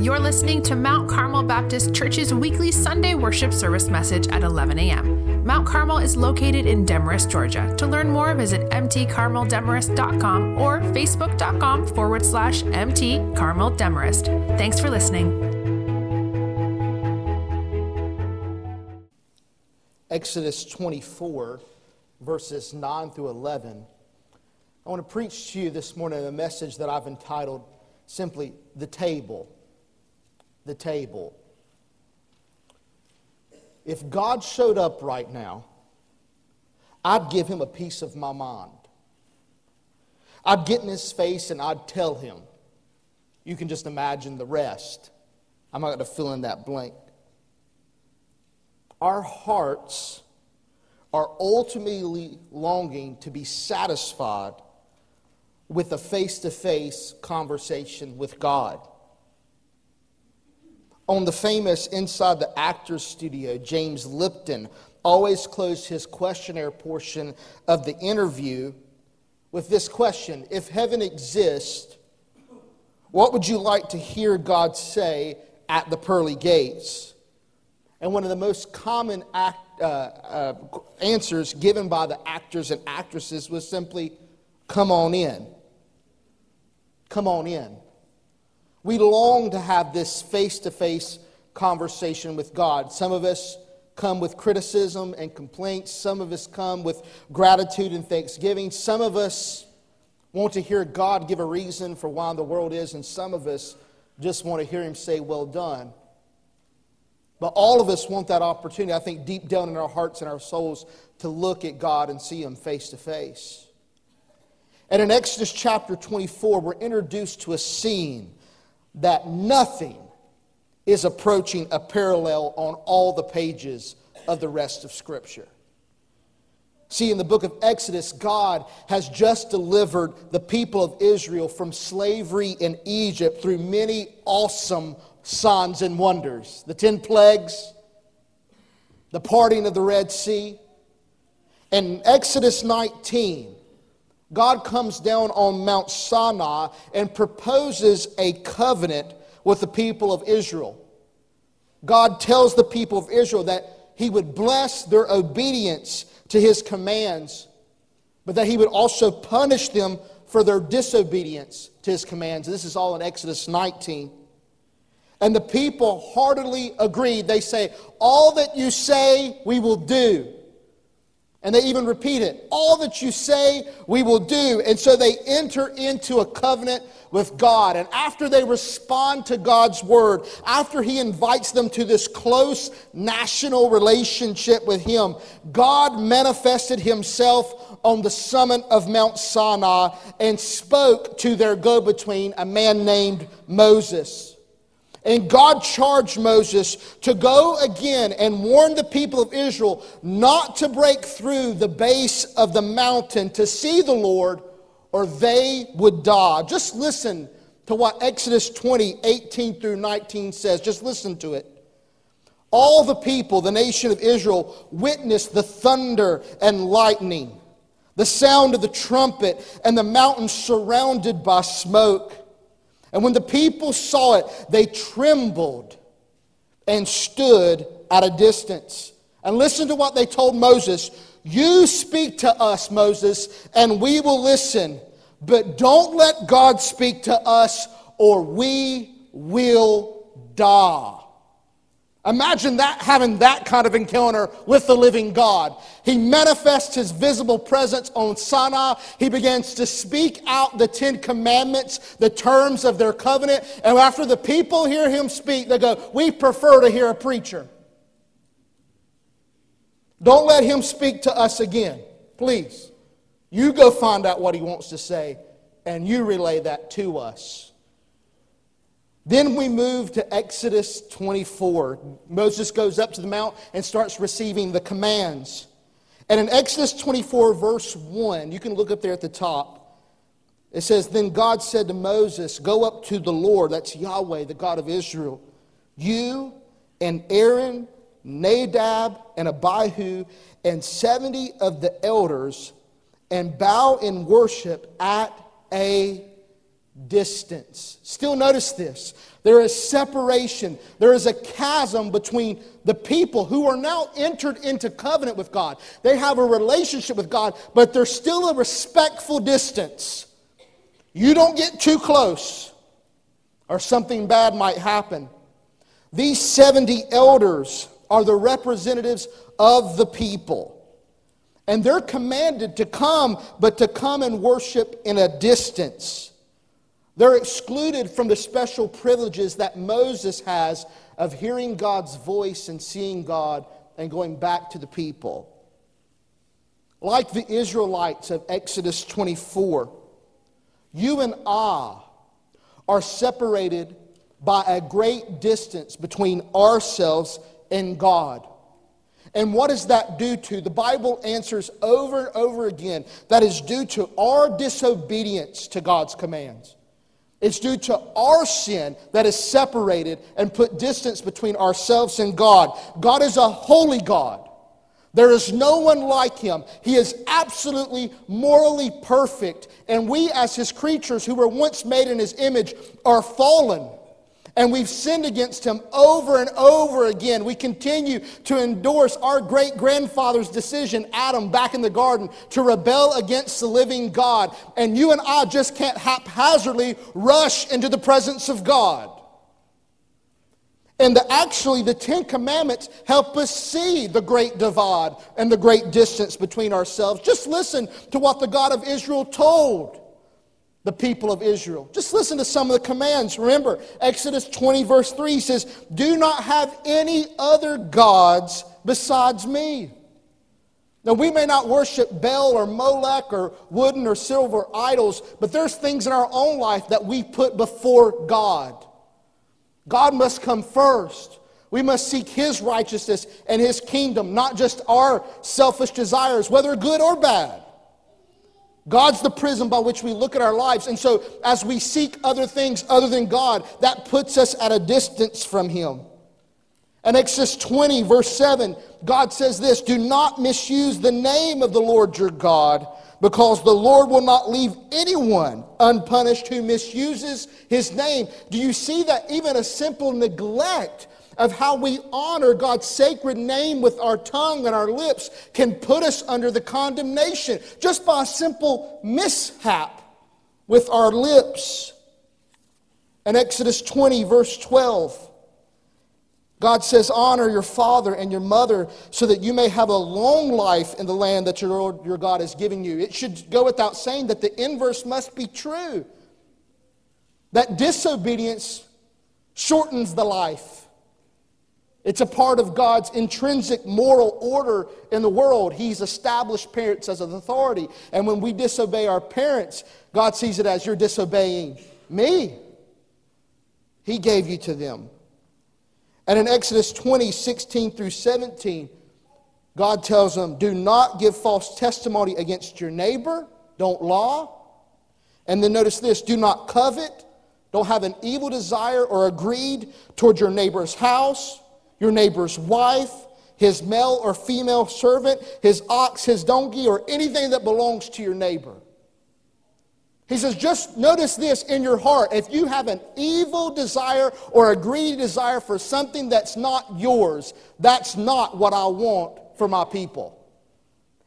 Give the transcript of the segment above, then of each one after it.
You're listening to Mount Carmel Baptist Church's weekly Sunday worship service message at 11 a.m. Mount Carmel is located in Demorest, Georgia. To learn more, visit mtcarmeldemarest.com or facebook.com forward slash mtcarmeldemarest. Thanks for listening. Exodus 24, verses 9 through 11. I want to preach to you this morning a message that I've entitled simply The Table the table. If God showed up right now, I'd give him a piece of my mind. I'd get in his face and I'd tell him. You can just imagine the rest. I'm not going to fill in that blank. Our hearts are ultimately longing to be satisfied with a face to face conversation with God on the famous Inside the Actors Studio, James Lipton always closed his questionnaire portion of the interview with this question If heaven exists, what would you like to hear God say at the pearly gates? And one of the most common act, uh, uh, answers given by the actors and actresses was simply, Come on in. Come on in. We long to have this face to face conversation with God. Some of us come with criticism and complaints, some of us come with gratitude and thanksgiving, some of us want to hear God give a reason for why the world is, and some of us just want to hear Him say, Well done. But all of us want that opportunity, I think, deep down in our hearts and our souls, to look at God and see Him face to face. And in Exodus chapter 24, we're introduced to a scene that nothing is approaching a parallel on all the pages of the rest of Scripture. See, in the book of Exodus, God has just delivered the people of Israel from slavery in Egypt through many awesome signs and wonders the 10 plagues, the parting of the Red Sea. And Exodus 19, God comes down on Mount Sinai and proposes a covenant with the people of Israel. God tells the people of Israel that He would bless their obedience to His commands, but that He would also punish them for their disobedience to His commands. This is all in Exodus 19. And the people heartily agreed. They say, All that you say, we will do. And they even repeat it. All that you say, we will do. And so they enter into a covenant with God. And after they respond to God's word, after He invites them to this close national relationship with Him, God manifested Himself on the summit of Mount Sinai and spoke to their go between, a man named Moses. And God charged Moses to go again and warn the people of Israel not to break through the base of the mountain to see the Lord, or they would die. Just listen to what Exodus 20, 18 through 19 says. Just listen to it. All the people, the nation of Israel, witnessed the thunder and lightning, the sound of the trumpet, and the mountain surrounded by smoke. And when the people saw it, they trembled and stood at a distance. And listen to what they told Moses You speak to us, Moses, and we will listen. But don't let God speak to us, or we will die. Imagine that having that kind of encounter with the living God. He manifests his visible presence on Sinai. He begins to speak out the Ten Commandments, the terms of their covenant. And after the people hear him speak, they go, We prefer to hear a preacher. Don't let him speak to us again, please. You go find out what he wants to say, and you relay that to us. Then we move to Exodus 24. Moses goes up to the mount and starts receiving the commands. And in Exodus 24, verse 1, you can look up there at the top. It says, Then God said to Moses, Go up to the Lord, that's Yahweh, the God of Israel, you and Aaron, Nadab, and Abihu, and 70 of the elders, and bow in worship at a distance. Still notice this. There is separation. There is a chasm between the people who are now entered into covenant with God. They have a relationship with God, but there's still a respectful distance. You don't get too close, or something bad might happen. These 70 elders are the representatives of the people. And they're commanded to come, but to come and worship in a distance. They're excluded from the special privileges that Moses has of hearing God's voice and seeing God and going back to the people. Like the Israelites of Exodus 24, you and I are separated by a great distance between ourselves and God. And what does that due to? The Bible answers over and over again that is due to our disobedience to God's commands. It's due to our sin that is separated and put distance between ourselves and God. God is a holy God. There is no one like him. He is absolutely morally perfect. And we, as his creatures who were once made in his image, are fallen and we've sinned against him over and over again. We continue to endorse our great grandfather's decision, Adam, back in the garden, to rebel against the living God. And you and I just can't haphazardly rush into the presence of God. And the, actually, the Ten Commandments help us see the great divide and the great distance between ourselves. Just listen to what the God of Israel told the people of Israel. Just listen to some of the commands. Remember, Exodus 20, verse 3 says, Do not have any other gods besides me. Now, we may not worship Baal or Molech or wooden or silver idols, but there's things in our own life that we put before God. God must come first. We must seek His righteousness and His kingdom, not just our selfish desires, whether good or bad. God's the prism by which we look at our lives. And so, as we seek other things other than God, that puts us at a distance from Him. In Exodus 20, verse 7, God says this Do not misuse the name of the Lord your God, because the Lord will not leave anyone unpunished who misuses his name. Do you see that even a simple neglect of how we honor God's sacred name with our tongue and our lips can put us under the condemnation just by a simple mishap with our lips. In Exodus 20, verse 12, God says, Honor your father and your mother so that you may have a long life in the land that your Lord your God is giving you. It should go without saying that the inverse must be true. That disobedience shortens the life. It's a part of God's intrinsic moral order in the world. He's established parents as an authority. And when we disobey our parents, God sees it as you're disobeying me. He gave you to them. And in Exodus 20, 16 through 17, God tells them, Do not give false testimony against your neighbor, don't lie. And then notice this do not covet, don't have an evil desire or a greed toward your neighbor's house your neighbor's wife, his male or female servant, his ox, his donkey, or anything that belongs to your neighbor. He says, just notice this in your heart. If you have an evil desire or a greedy desire for something that's not yours, that's not what I want for my people.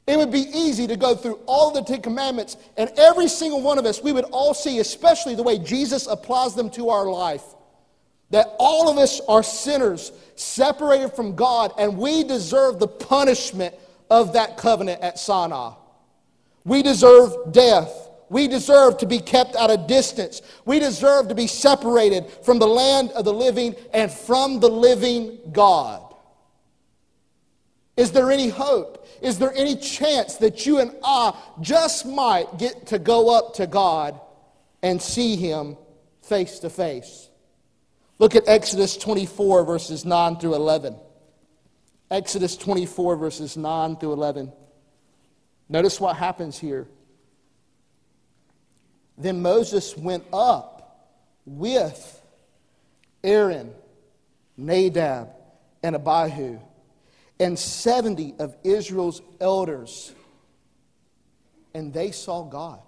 It would be easy to go through all the Ten Commandments, and every single one of us, we would all see, especially the way Jesus applies them to our life that all of us are sinners separated from God, and we deserve the punishment of that covenant at Sinai. We deserve death. We deserve to be kept at a distance. We deserve to be separated from the land of the living and from the living God. Is there any hope? Is there any chance that you and I just might get to go up to God and see Him face to face? Look at Exodus 24, verses 9 through 11. Exodus 24, verses 9 through 11. Notice what happens here. Then Moses went up with Aaron, Nadab, and Abihu, and 70 of Israel's elders, and they saw God.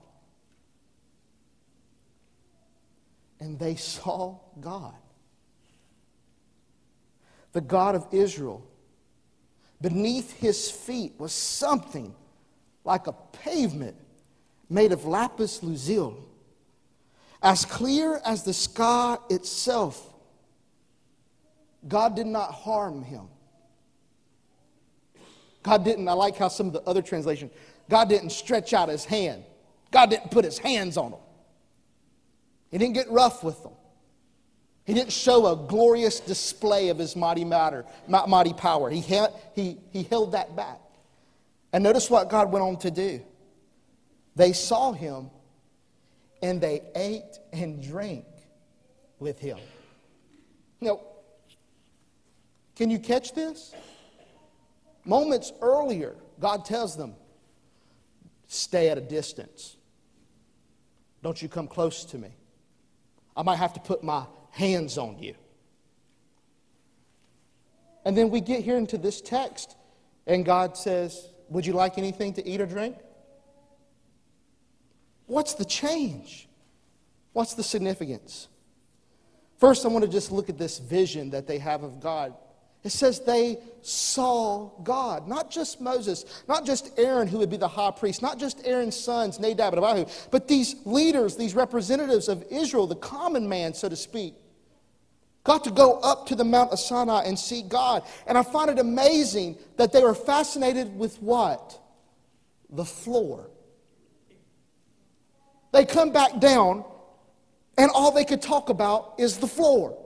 And they saw God. The God of Israel. Beneath his feet was something like a pavement made of lapis lazuli, as clear as the sky itself. God did not harm him. God didn't, I like how some of the other translations, God didn't stretch out his hand. God didn't put his hands on them. He didn't get rough with them. He didn't show a glorious display of his mighty matter, mighty power. He, he, he held that back. And notice what God went on to do. They saw him and they ate and drank with him. Now, can you catch this? Moments earlier, God tells them, stay at a distance. Don't you come close to me. I might have to put my hands on you. And then we get here into this text, and God says, Would you like anything to eat or drink? What's the change? What's the significance? First, I want to just look at this vision that they have of God. It says they saw God, not just Moses, not just Aaron, who would be the high priest, not just Aaron's sons, Nadab and Abihu, but these leaders, these representatives of Israel, the common man, so to speak, got to go up to the Mount of Sinai and see God. And I find it amazing that they were fascinated with what? The floor. They come back down, and all they could talk about is the floor.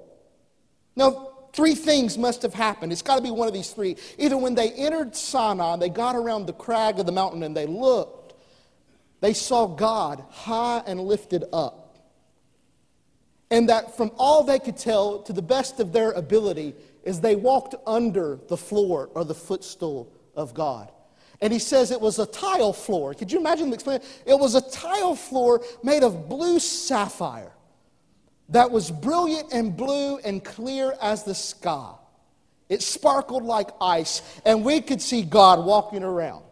Now, three things must have happened. It's got to be one of these three. Either when they entered Sinai, they got around the crag of the mountain and they looked, they saw God high and lifted up. And that from all they could tell, to the best of their ability, is they walked under the floor or the footstool of God. And he says it was a tile floor. Could you imagine the explain? It was a tile floor made of blue sapphire that was brilliant and blue and clear as the sky. It sparkled like ice, and we could see God walking around.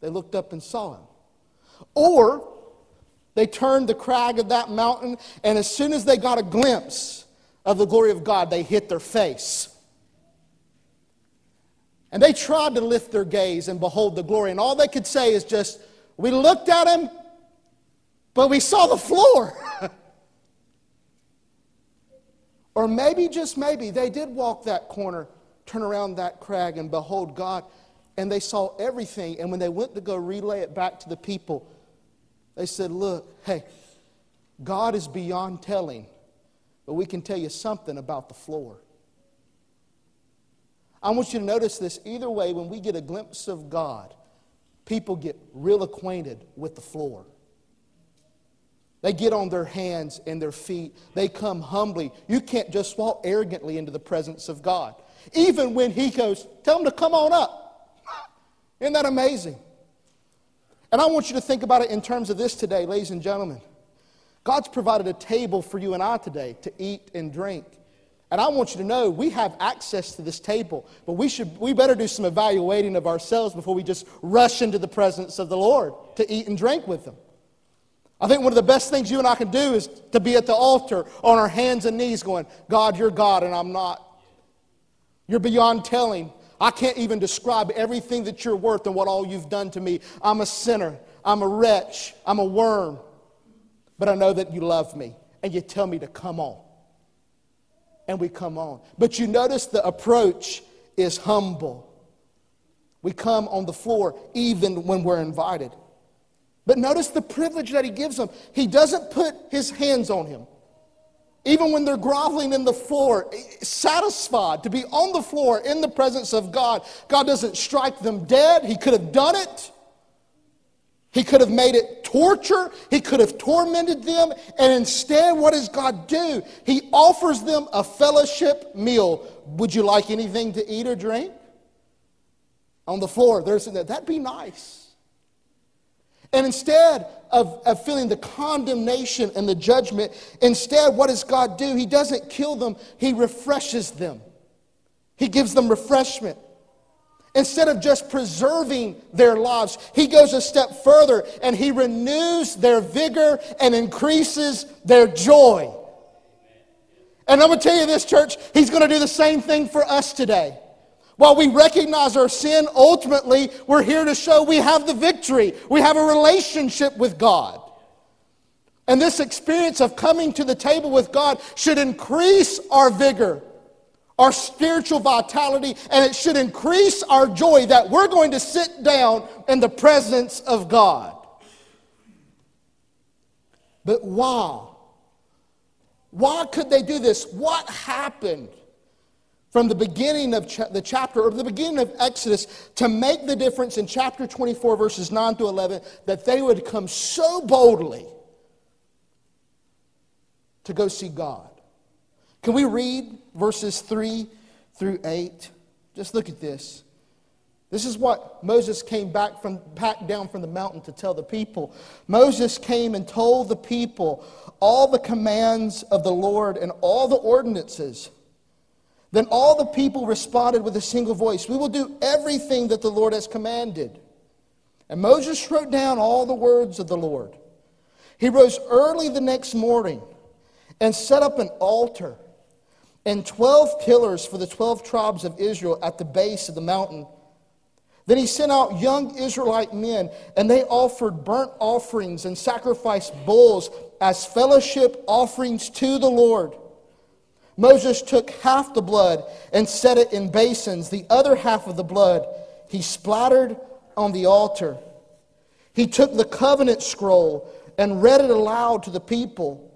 They looked up and saw him. Or they turned the crag of that mountain, and as soon as they got a glimpse of the glory of God, they hit their face. And they tried to lift their gaze and behold the glory. And all they could say is just, we looked at him, but we saw the floor. or maybe, just maybe, they did walk that corner, turn around that crag, and behold God. And they saw everything. And when they went to go relay it back to the people, they said, Look, hey, God is beyond telling, but we can tell you something about the floor. I want you to notice this. Either way, when we get a glimpse of God, people get real acquainted with the floor. They get on their hands and their feet. They come humbly. You can't just walk arrogantly into the presence of God. Even when He goes, tell them to come on up. Isn't that amazing? And I want you to think about it in terms of this today, ladies and gentlemen. God's provided a table for you and I today to eat and drink. And I want you to know we have access to this table, but we should we better do some evaluating of ourselves before we just rush into the presence of the Lord to eat and drink with them. I think one of the best things you and I can do is to be at the altar on our hands and knees going, God, you're God and I'm not. You're beyond telling. I can't even describe everything that you're worth and what all you've done to me. I'm a sinner. I'm a wretch. I'm a worm. But I know that you love me and you tell me to come on and we come on. But you notice the approach is humble. We come on the floor even when we're invited. But notice the privilege that he gives them. He doesn't put his hands on him. Even when they're groveling in the floor, eh, satisfied to be on the floor in the presence of God, God doesn't strike them dead. He could have done it. He could have made it torture. He could have tormented them. And instead, what does God do? He offers them a fellowship meal. Would you like anything to eat or drink? On the floor, there's that'd be nice. And instead of, of feeling the condemnation and the judgment, instead, what does God do? He doesn't kill them, He refreshes them. He gives them refreshment. Instead of just preserving their lives, he goes a step further and he renews their vigor and increases their joy. And I'm going to tell you this, church, He's going to do the same thing for us today. While we recognize our sin, ultimately, we're here to show we have the victory. We have a relationship with God. And this experience of coming to the table with God should increase our vigor, our spiritual vitality, and it should increase our joy that we're going to sit down in the presence of God. But why? Why could they do this? What happened from the beginning of cha- the chapter, or the beginning of Exodus, to make the difference in chapter 24, verses 9 through 11, that they would come so boldly to go see God? Can we read verses 3 through 8? Just look at this. This is what Moses came back, from, back down from the mountain to tell the people. Moses came and told the people all the commands of the Lord and all the ordinances. Then all the people responded with a single voice We will do everything that the Lord has commanded. And Moses wrote down all the words of the Lord. He rose early the next morning and set up an altar and 12 pillars for the 12 tribes of Israel at the base of the mountain. Then he sent out young Israelite men, and they offered burnt offerings and sacrificed bulls as fellowship offerings to the Lord. Moses took half the blood and set it in basins. The other half of the blood he splattered on the altar. He took the covenant scroll and read it aloud to the people.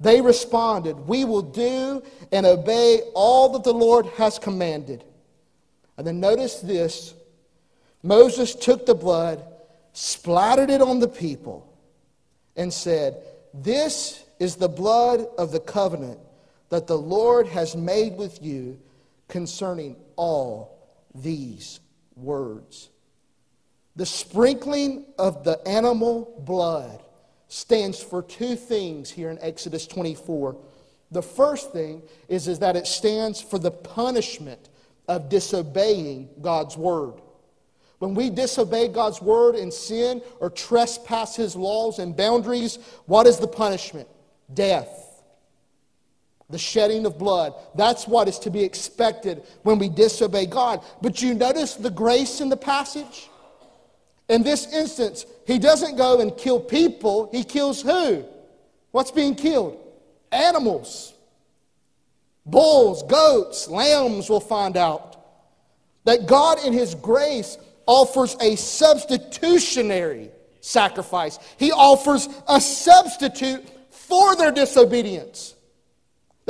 They responded, We will do and obey all that the Lord has commanded. And then notice this Moses took the blood, splattered it on the people, and said, This is the blood of the covenant that the Lord has made with you concerning all these words. The sprinkling of the animal blood stands for two things here in Exodus 24. The first thing is, is that it stands for the punishment of disobeying God's word. When we disobey God's word and sin or trespass his laws and boundaries, what is the punishment? Death. The shedding of blood. That's what is to be expected when we disobey God. But you notice the grace in the passage? In this instance, he doesn't go and kill people, he kills who? What's being killed? Animals. Bulls, goats, lambs, we'll find out. That God, in His grace, offers a substitutionary sacrifice. He offers a substitute for their disobedience.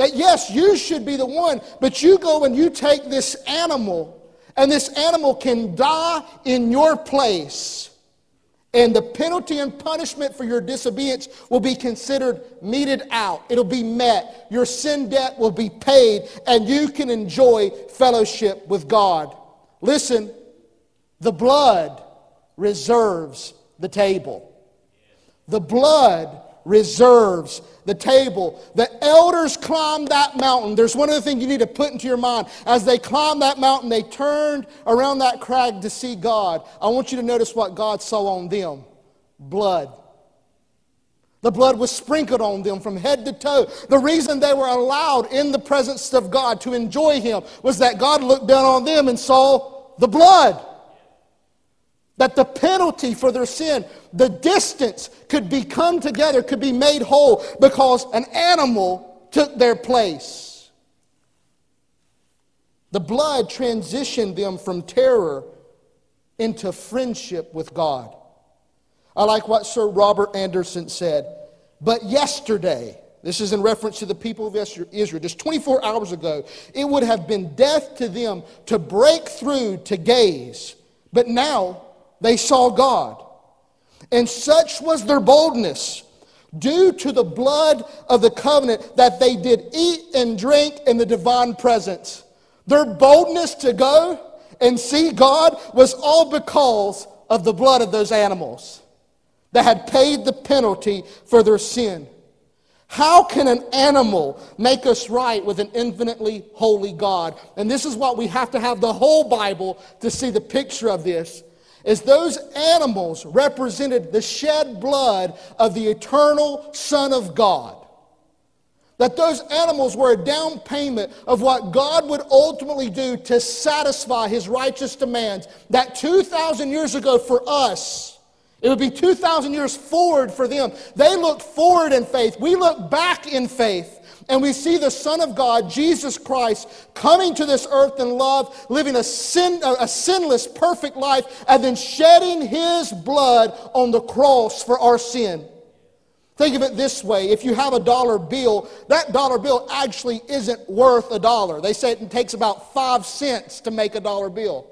That yes, you should be the one, but you go and you take this animal and this animal can die in your place. And the penalty and punishment for your disobedience will be considered meted out. It'll be met. Your sin debt will be paid, and you can enjoy fellowship with God. Listen, the blood reserves the table. The blood reserves the table. The elders climbed that mountain. There's one other thing you need to put into your mind. As they climbed that mountain, they turned around that crag to see God. I want you to notice what God saw on them blood. The blood was sprinkled on them from head to toe. The reason they were allowed in the presence of God to enjoy Him was that God looked down on them and saw the blood. That the penalty for their sin, the distance could be come together, could be made whole because an animal took their place. The blood transitioned them from terror into friendship with God. I like what Sir Robert Anderson said. But yesterday, this is in reference to the people of Israel, just 24 hours ago, it would have been death to them to break through to gaze. But now, they saw God. And such was their boldness due to the blood of the covenant that they did eat and drink in the divine presence. Their boldness to go and see God was all because of the blood of those animals that had paid the penalty for their sin. How can an animal make us right with an infinitely holy God? And this is what we have to have the whole Bible to see the picture of this is those animals represented the shed blood of the eternal Son of God. That those animals were a down payment of what God would ultimately do to satisfy his righteous demands. That 2,000 years ago for us, it would be 2,000 years forward for them. They looked forward in faith. We look back in faith. And we see the Son of God, Jesus Christ, coming to this earth in love, living a, sin, a sinless, perfect life, and then shedding his blood on the cross for our sin. Think of it this way if you have a dollar bill, that dollar bill actually isn't worth a dollar. They say it takes about five cents to make a dollar bill.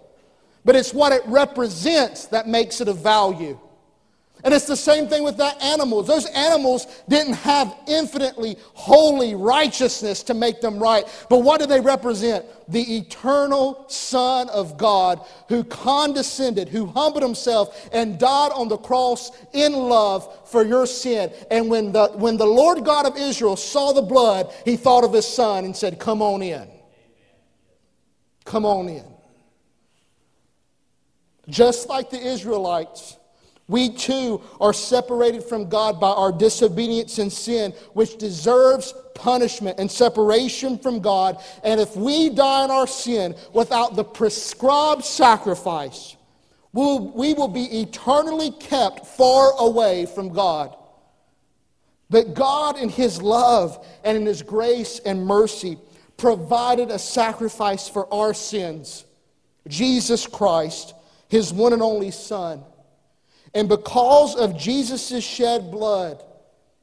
But it's what it represents that makes it of value. And it's the same thing with that animals. Those animals didn't have infinitely holy righteousness to make them right. But what do they represent? The eternal Son of God who condescended, who humbled himself and died on the cross in love for your sin. And when the, when the Lord God of Israel saw the blood, he thought of his son and said, Come on in. Come on in. Just like the Israelites we too are separated from God by our disobedience and sin, which deserves punishment and separation from God. And if we die in our sin without the prescribed sacrifice, we'll, we will be eternally kept far away from God. But God, in His love and in His grace and mercy, provided a sacrifice for our sins Jesus Christ, His one and only Son. And because of Jesus' shed blood,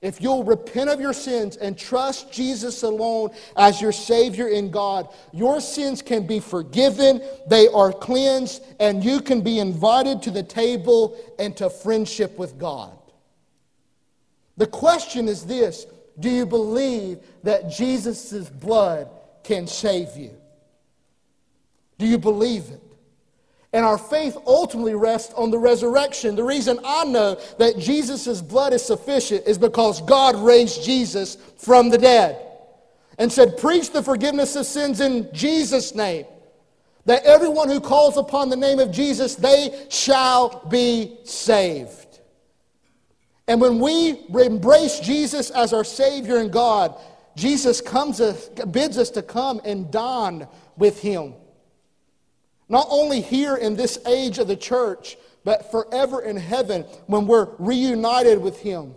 if you'll repent of your sins and trust Jesus alone as your Savior in God, your sins can be forgiven, they are cleansed, and you can be invited to the table and to friendship with God. The question is this Do you believe that Jesus' blood can save you? Do you believe it? And our faith ultimately rests on the resurrection. The reason I know that Jesus' blood is sufficient is because God raised Jesus from the dead and said, Preach the forgiveness of sins in Jesus' name. That everyone who calls upon the name of Jesus, they shall be saved. And when we embrace Jesus as our Savior and God, Jesus comes, bids us to come and dine with Him. Not only here in this age of the church, but forever in heaven when we're reunited with Him.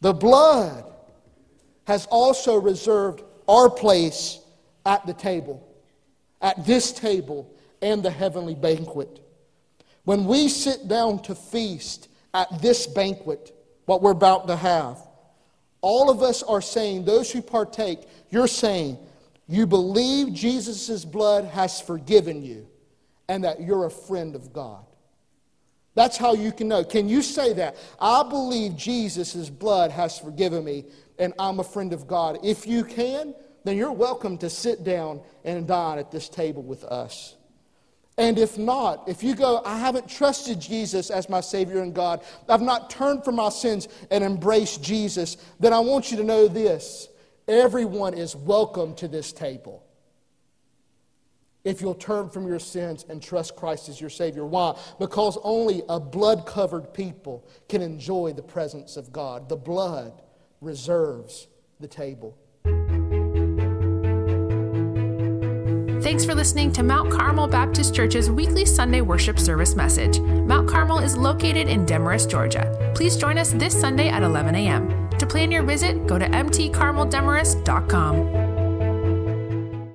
The blood has also reserved our place at the table, at this table and the heavenly banquet. When we sit down to feast at this banquet, what we're about to have, all of us are saying, those who partake, you're saying, you believe Jesus' blood has forgiven you and that you're a friend of God. That's how you can know. Can you say that? I believe Jesus' blood has forgiven me and I'm a friend of God. If you can, then you're welcome to sit down and dine at this table with us. And if not, if you go, I haven't trusted Jesus as my Savior and God, I've not turned from my sins and embraced Jesus, then I want you to know this Everyone is welcome to this table. If you'll turn from your sins and trust Christ as your Savior. Why? Because only a blood covered people can enjoy the presence of God. The blood reserves the table. Thanks for listening to Mount Carmel Baptist Church's weekly Sunday worship service message. Mount Carmel is located in Demorest, Georgia. Please join us this Sunday at 11 a.m. To plan your visit, go to mtcarmeldemarest.com.